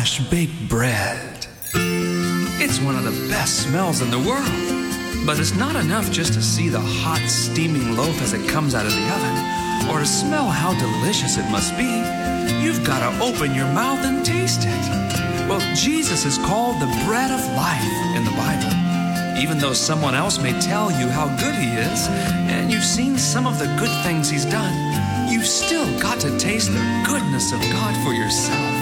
Fresh baked bread. It's one of the best smells in the world. But it's not enough just to see the hot, steaming loaf as it comes out of the oven, or to smell how delicious it must be. You've got to open your mouth and taste it. Well, Jesus is called the bread of life in the Bible. Even though someone else may tell you how good he is, and you've seen some of the good things he's done, you've still got to taste the goodness of God for yourself.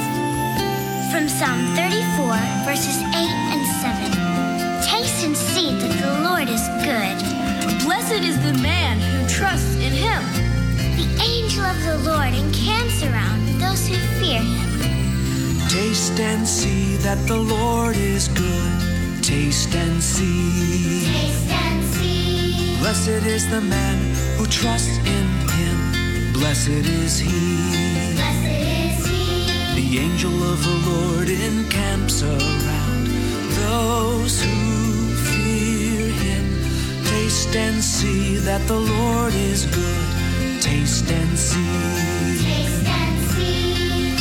From Psalm 34, verses 8 and 7. Taste and see that the Lord is good. Blessed is the man who trusts in him. The angel of the Lord encamps around those who fear him. Taste and see that the Lord is good. Taste and see. Taste and see. Blessed is the man who trusts in him. Blessed is he. Blessed is he. The angel of the Lord encamps around those who fear him. Taste and see that the Lord is good. Taste and see. Taste and see.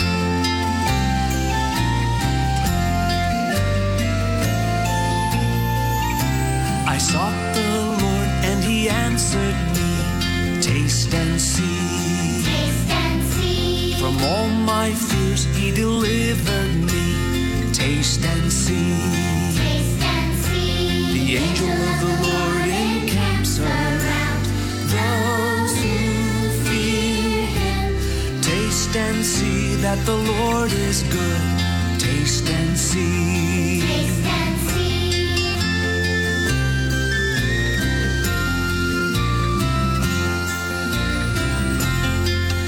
I sought the Lord and he answered me. Taste and see. Taste and see. From all my fears he delivered me. Taste and see. Taste and see. The angel of the Lord encamps around those who fear him. Taste and see that the Lord is good. Taste and see. Taste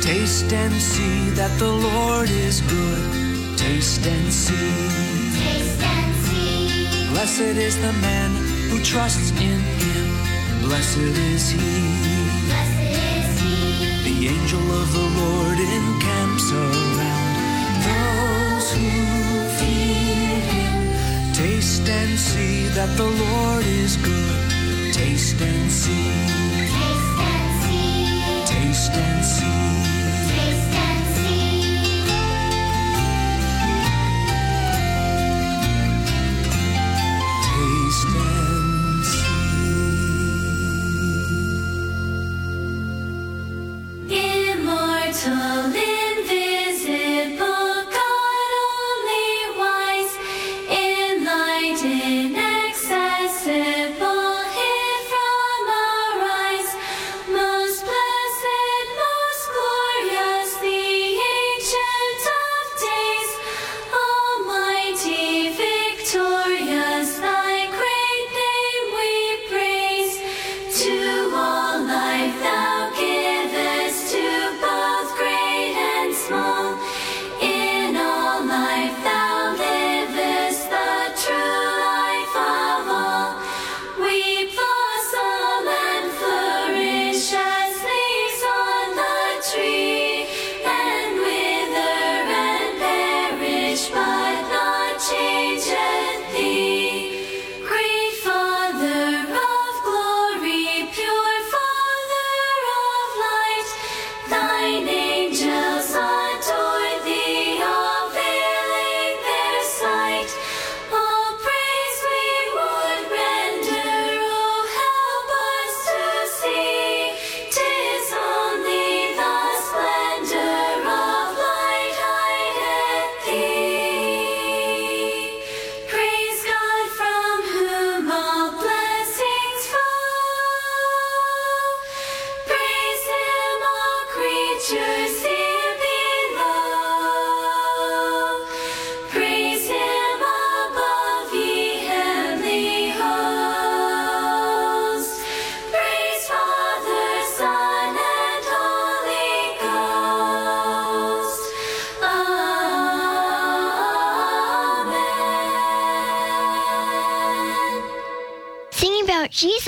Taste and see that the Lord is good. Taste and see. Taste and see. Blessed is the man who trusts in him. Blessed is he. Blessed is he. The angel of the Lord encamps around those who fear him. Taste and see that the Lord is good. Taste and see. Taste and see. Taste and see.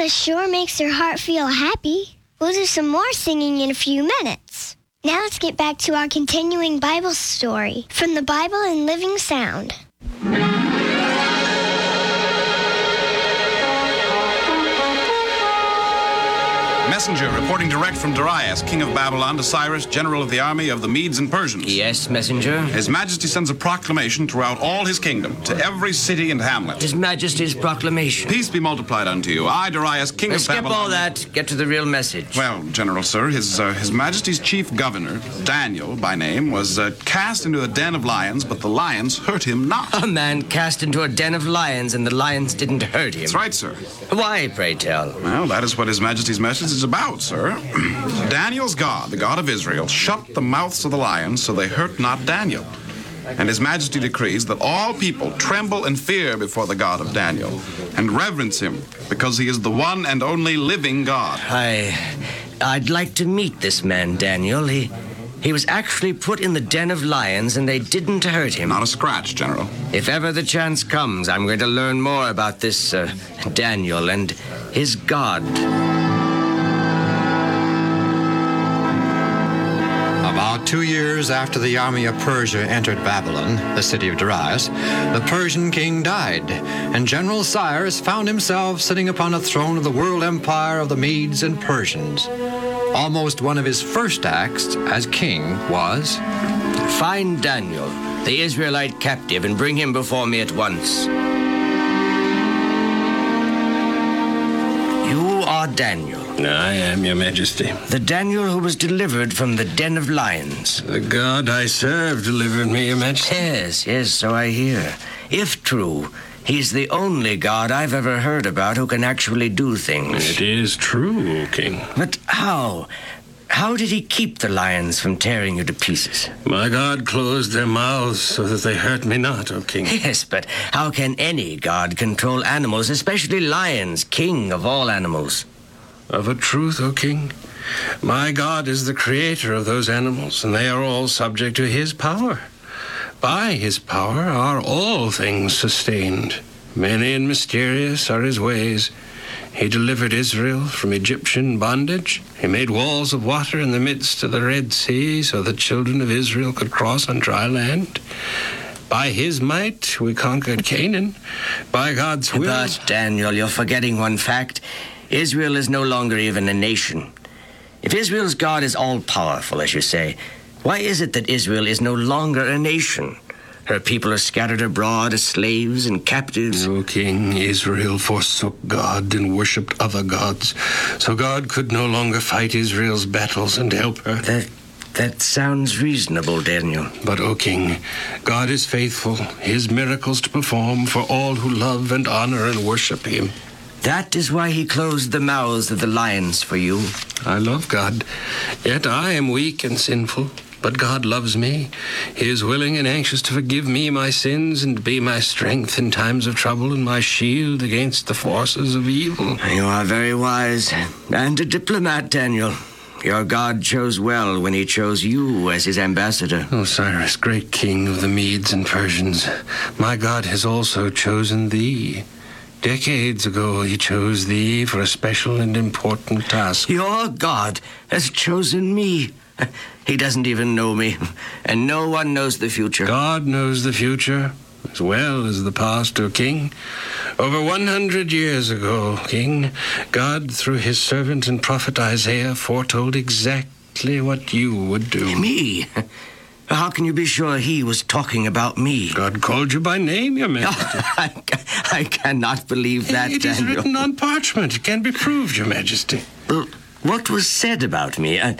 About sure makes your heart feel happy. We'll do some more singing in a few minutes. Now let's get back to our continuing Bible story from the Bible in Living Sound. Messenger reporting direct from Darius, king of Babylon, to Cyrus, general of the army of the Medes and Persians. Yes, messenger. His Majesty sends a proclamation throughout all his kingdom, to every city and hamlet. His Majesty's proclamation. Peace be multiplied unto you. I, Darius, king of Babylon. Skip all that. Get to the real message. Well, General, sir, his uh, His Majesty's chief governor, Daniel by name, was uh, cast into a den of lions, but the lions hurt him not. A man cast into a den of lions, and the lions didn't hurt him. That's right, sir. Why, pray tell? Well, that is what His Majesty's message is about, sir. Daniel's God, the God of Israel, shut the mouths of the lions so they hurt not Daniel. And His Majesty decrees that all people tremble and fear before the God of Daniel and reverence him because he is the one and only living God. I. I'd like to meet this man, Daniel. He. He was actually put in the den of lions, and they didn't hurt him. Not a scratch, General. If ever the chance comes, I'm going to learn more about this uh, Daniel and his God. Two years after the army of Persia entered Babylon, the city of Darius, the Persian king died, and General Cyrus found himself sitting upon the throne of the world empire of the Medes and Persians. Almost one of his first acts as king was Find Daniel, the Israelite captive, and bring him before me at once. Are Daniel, I am, Your Majesty. the Daniel who was delivered from the den of lions. The God I serve delivered me, Your Majesty. Yes, yes, so I hear. If true, he's the only God I've ever heard about who can actually do things. It is true, King. But how? How did he keep the lions from tearing you to pieces? My God closed their mouths so that they hurt me not, O King. Yes, but how can any god control animals, especially lions, king of all animals? Of a truth, O King, my God is the creator of those animals, and they are all subject to his power. By his power are all things sustained. Many and mysterious are his ways. He delivered Israel from Egyptian bondage. He made walls of water in the midst of the Red Sea so the children of Israel could cross on dry land. By his might, we conquered Canaan. By God's will. But, Daniel, you're forgetting one fact. Israel is no longer even a nation. If Israel's God is all powerful, as you say, why is it that Israel is no longer a nation? Her people are scattered abroad as slaves and captives. O king, Israel forsook God and worshipped other gods, so God could no longer fight Israel's battles and help her. That that sounds reasonable, Daniel. But, O king, God is faithful, his miracles to perform for all who love and honor and worship him. That is why he closed the mouths of the lions for you. I love God, yet I am weak and sinful. But God loves me. He is willing and anxious to forgive me my sins and be my strength in times of trouble and my shield against the forces of evil. You are very wise and a diplomat, Daniel. Your God chose well when he chose you as his ambassador. Oh, Cyrus, great king of the Medes and Persians, my God has also chosen thee. Decades ago, he chose thee for a special and important task. Your God has chosen me. He doesn't even know me, and no one knows the future. God knows the future as well as the past, O king. Over 100 years ago, king, God, through his servant and prophet Isaiah, foretold exactly what you would do. Me? How can you be sure he was talking about me? God called you by name, your majesty. I, I cannot believe that, it is written on parchment. It can be proved, your majesty. Well, what was said about me? Uh,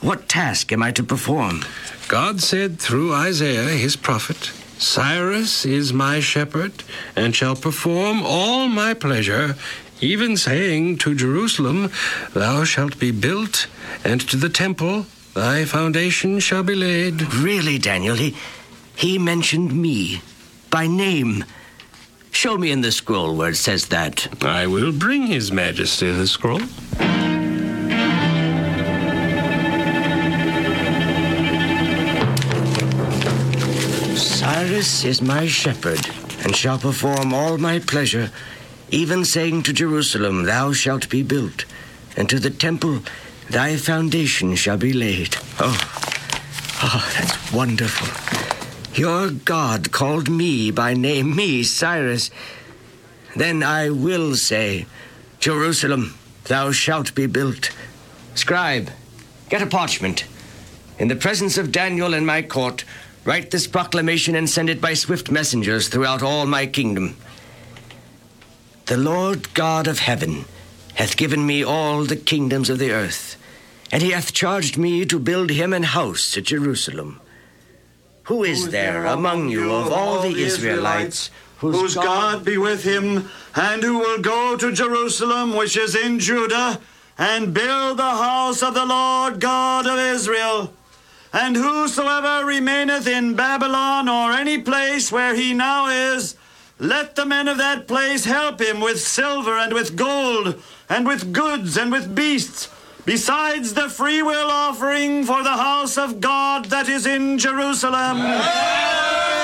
what task am I to perform? God said through Isaiah, his prophet, Cyrus is my shepherd, and shall perform all my pleasure, even saying to Jerusalem, Thou shalt be built, and to the temple, thy foundation shall be laid. Really, Daniel, he, he mentioned me by name. Show me in the scroll where it says that. I will bring his majesty the scroll. Cyrus is my shepherd, and shall perform all my pleasure, even saying to Jerusalem, Thou shalt be built, and to the temple, Thy foundation shall be laid. Oh, oh, that's wonderful. Your God called me by name, me, Cyrus. Then I will say, Jerusalem, thou shalt be built. Scribe, get a parchment. In the presence of Daniel and my court, write this proclamation and send it by swift messengers throughout all my kingdom. The Lord God of heaven hath given me all the kingdoms of the earth, and he hath charged me to build him an house at Jerusalem. Who is there among you of all the Israelites whose God be with him, and who will go to Jerusalem, which is in Judah, and build the house of the Lord God of Israel? And whosoever remaineth in Babylon or any place where he now is, let the men of that place help him with silver and with gold, and with goods and with beasts, besides the freewill offering for the house of God that is in Jerusalem. We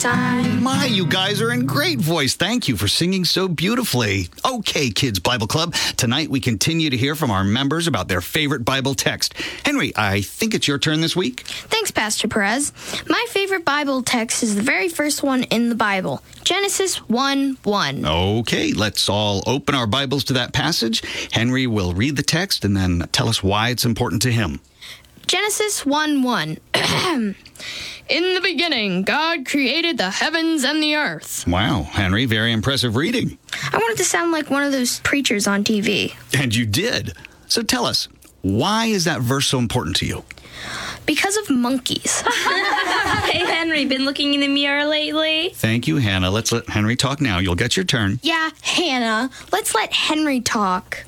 Time. My, you guys are in great voice. Thank you for singing so beautifully. Okay, Kids Bible Club. Tonight we continue to hear from our members about their favorite Bible text. Henry, I think it's your turn this week. Thanks, Pastor Perez. My favorite Bible text is the very first one in the Bible Genesis 1 1. Okay, let's all open our Bibles to that passage. Henry will read the text and then tell us why it's important to him. Genesis 1 1. in the beginning, God created the heavens and the earth. Wow, Henry, very impressive reading. I wanted to sound like one of those preachers on TV And you did. So tell us, why is that verse so important to you? Because of monkeys. hey, Henry, been looking in the mirror lately? Thank you, Hannah. Let's let Henry talk now. You'll get your turn. Yeah, Hannah, let's let Henry talk.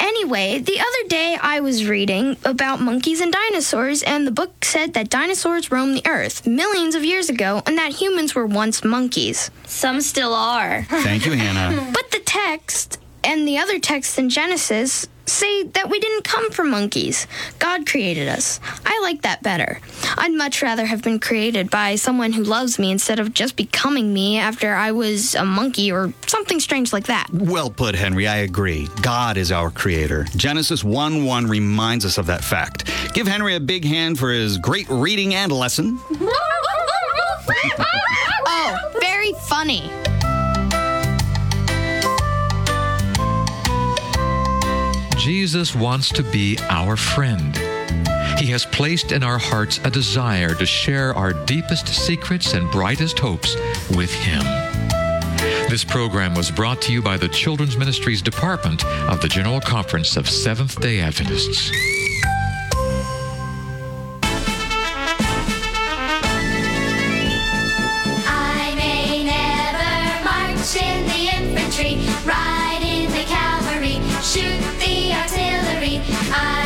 Anyway, the other day I was reading about monkeys and dinosaurs, and the book said that dinosaurs roamed the earth millions of years ago and that humans were once monkeys. Some still are. Thank you, Hannah. But the text and the other texts in Genesis say that we didn't come from monkeys. God created us. I like that better. I'd much rather have been created by someone who loves me instead of just becoming me after I was a monkey or something strange like that. Well put, Henry. I agree. God is our creator. Genesis 1 1 reminds us of that fact. Give Henry a big hand for his great reading and lesson. oh, very funny. Jesus wants to be our friend. He has placed in our hearts a desire to share our deepest secrets and brightest hopes with Him. This program was brought to you by the Children's Ministries Department of the General Conference of Seventh day Adventists. I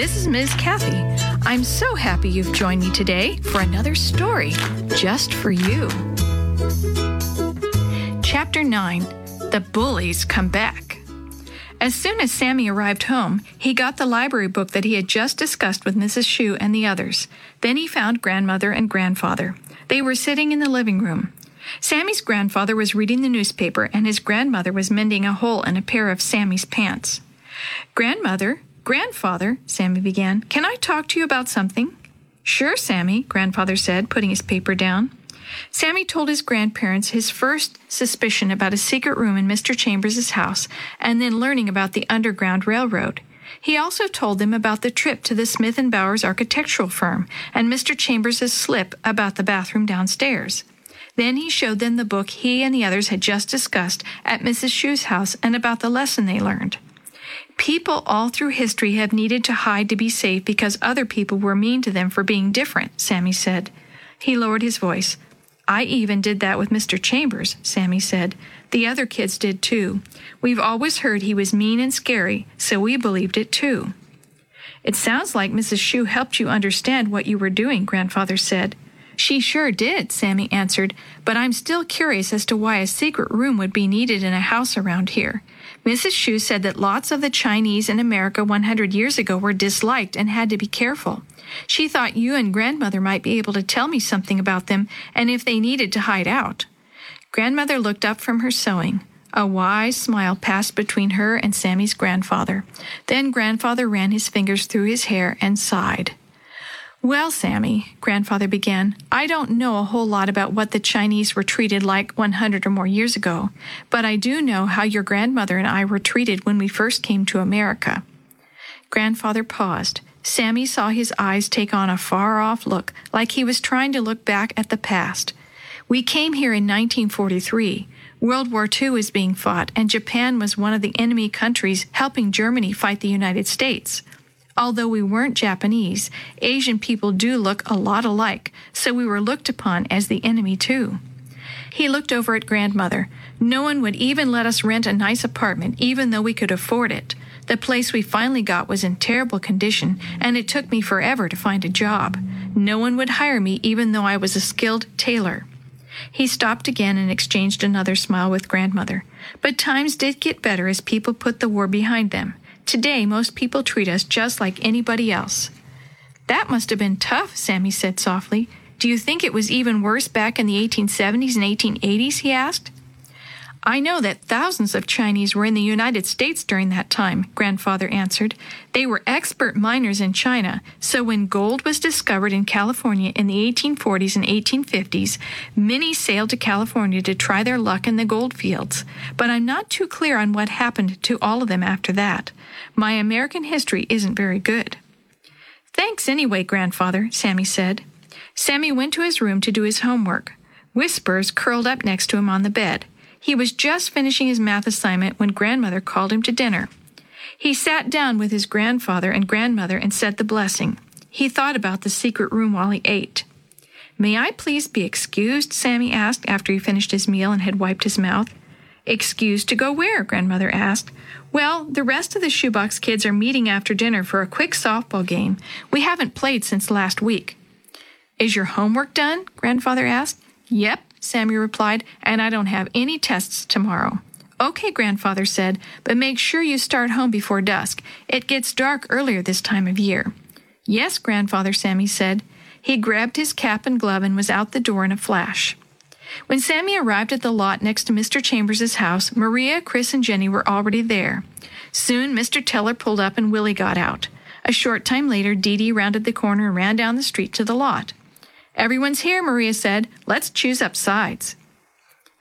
This is Ms. Kathy. I'm so happy you've joined me today for another story just for you. Chapter 9 The Bullies Come Back. As soon as Sammy arrived home, he got the library book that he had just discussed with Mrs. Shue and the others. Then he found grandmother and grandfather. They were sitting in the living room. Sammy's grandfather was reading the newspaper, and his grandmother was mending a hole in a pair of Sammy's pants. Grandmother, grandfather, Sammy began, can I talk to you about something? Sure, Sammy, grandfather said, putting his paper down. Sammy told his grandparents his first suspicion about a secret room in Mr. Chambers' house and then learning about the Underground Railroad. He also told them about the trip to the Smith and Bowers architectural firm and Mr. Chambers' slip about the bathroom downstairs. Then he showed them the book he and the others had just discussed at Mrs. Shue's house and about the lesson they learned. People all through history have needed to hide to be safe because other people were mean to them for being different, Sammy said. He lowered his voice. I even did that with Mr. Chambers, Sammy said. The other kids did too. We've always heard he was mean and scary, so we believed it too. It sounds like Mrs. Shue helped you understand what you were doing, Grandfather said. She sure did, Sammy answered, but I'm still curious as to why a secret room would be needed in a house around here. Mrs. Shue said that lots of the Chinese in America 100 years ago were disliked and had to be careful. She thought you and grandmother might be able to tell me something about them and if they needed to hide out. Grandmother looked up from her sewing. A wise smile passed between her and Sammy's grandfather. Then grandfather ran his fingers through his hair and sighed. Well, Sammy, grandfather began, I don't know a whole lot about what the Chinese were treated like 100 or more years ago, but I do know how your grandmother and I were treated when we first came to America. Grandfather paused. Sammy saw his eyes take on a far off look, like he was trying to look back at the past. We came here in 1943. World War II was being fought, and Japan was one of the enemy countries helping Germany fight the United States. Although we weren't Japanese, Asian people do look a lot alike, so we were looked upon as the enemy too. He looked over at grandmother. No one would even let us rent a nice apartment, even though we could afford it. The place we finally got was in terrible condition, and it took me forever to find a job. No one would hire me, even though I was a skilled tailor. He stopped again and exchanged another smile with grandmother. But times did get better as people put the war behind them. Today, most people treat us just like anybody else. That must have been tough, Sammy said softly. Do you think it was even worse back in the 1870s and 1880s? he asked. I know that thousands of Chinese were in the United States during that time, grandfather answered. They were expert miners in China, so when gold was discovered in California in the 1840s and 1850s, many sailed to California to try their luck in the gold fields. But I'm not too clear on what happened to all of them after that. My American history isn't very good. Thanks anyway, grandfather, Sammy said. Sammy went to his room to do his homework. Whispers curled up next to him on the bed. He was just finishing his math assignment when grandmother called him to dinner. He sat down with his grandfather and grandmother and said the blessing. He thought about the secret room while he ate. May I please be excused? Sammy asked after he finished his meal and had wiped his mouth. Excused to go where? grandmother asked. Well, the rest of the shoebox kids are meeting after dinner for a quick softball game. We haven't played since last week. Is your homework done? grandfather asked. Yep, Sammy replied, and I don't have any tests tomorrow. Okay, grandfather said, but make sure you start home before dusk. It gets dark earlier this time of year. Yes, grandfather, Sammy said. He grabbed his cap and glove and was out the door in a flash. When Sammy arrived at the lot next to Mr. Chambers' house, Maria, Chris, and Jenny were already there. Soon Mr. Teller pulled up and Willie got out. A short time later, Dee Dee rounded the corner and ran down the street to the lot. Everyone's here, Maria said. Let's choose up sides.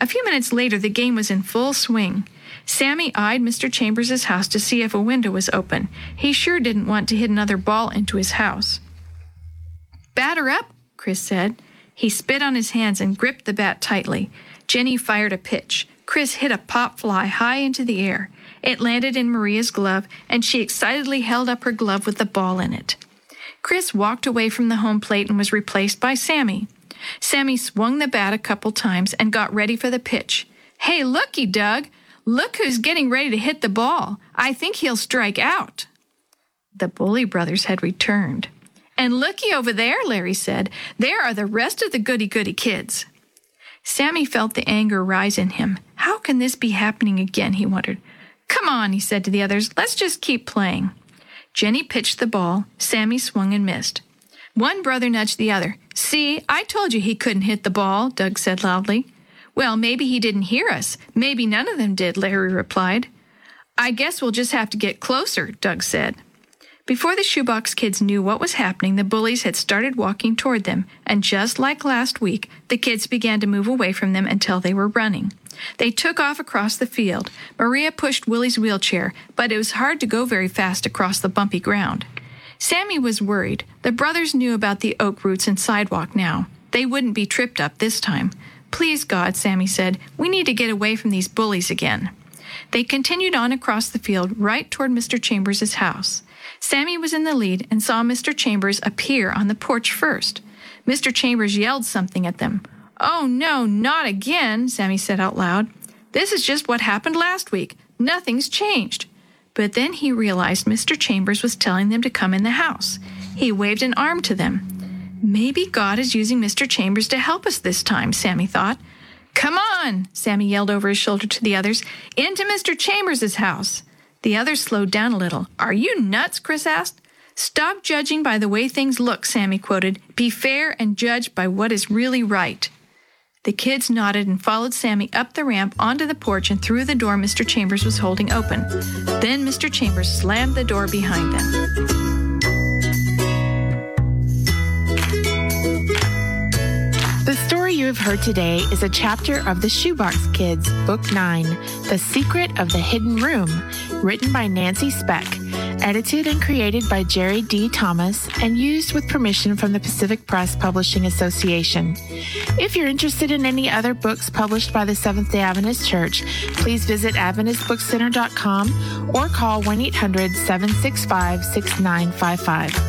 A few minutes later, the game was in full swing. Sammy eyed Mr. Chambers' house to see if a window was open. He sure didn't want to hit another ball into his house. Batter up, Chris said. He spit on his hands and gripped the bat tightly. Jenny fired a pitch. Chris hit a pop fly high into the air. It landed in Maria's glove, and she excitedly held up her glove with the ball in it. Chris walked away from the home plate and was replaced by Sammy. Sammy swung the bat a couple times and got ready for the pitch. Hey, looky, Doug! Look who's getting ready to hit the ball. I think he'll strike out. The Bully brothers had returned. And looky over there, Larry said. There are the rest of the goody goody kids. Sammy felt the anger rise in him. How can this be happening again? he wondered. Come on, he said to the others. Let's just keep playing. Jenny pitched the ball. Sammy swung and missed. One brother nudged the other. See, I told you he couldn't hit the ball, Doug said loudly. Well, maybe he didn't hear us. Maybe none of them did, Larry replied. I guess we'll just have to get closer, Doug said. Before the shoebox kids knew what was happening, the bullies had started walking toward them, and just like last week, the kids began to move away from them until they were running. They took off across the field. Maria pushed Willie's wheelchair, but it was hard to go very fast across the bumpy ground. Sammy was worried. The brothers knew about the oak roots and sidewalk now. They wouldn't be tripped up this time. Please, God, Sammy said, we need to get away from these bullies again. They continued on across the field right toward Mr. Chambers' house. Sammy was in the lead and saw Mr. Chambers appear on the porch first. Mr. Chambers yelled something at them. Oh, no, not again, Sammy said out loud. This is just what happened last week. Nothing's changed. But then he realized Mr. Chambers was telling them to come in the house. He waved an arm to them. Maybe God is using Mr. Chambers to help us this time, Sammy thought. Come on, Sammy yelled over his shoulder to the others. Into Mr. Chambers' house. The others slowed down a little. Are you nuts? Chris asked. Stop judging by the way things look, Sammy quoted. Be fair and judge by what is really right. The kids nodded and followed Sammy up the ramp onto the porch and through the door Mr. Chambers was holding open. Then Mr. Chambers slammed the door behind them. Story you have heard today is a chapter of The Shoebox Kids, Book 9, The Secret of the Hidden Room, written by Nancy Speck, edited and created by Jerry D. Thomas, and used with permission from the Pacific Press Publishing Association. If you're interested in any other books published by the Seventh day Adventist Church, please visit AdventistBookCenter.com or call 1 800 765 6955.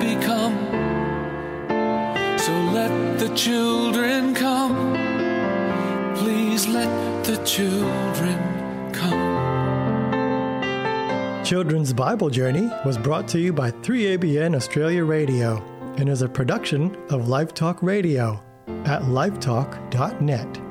the children come. Please let the children come. Children's Bible Journey was brought to you by 3ABN Australia Radio and is a production of Life Talk Radio at lifetalk.net.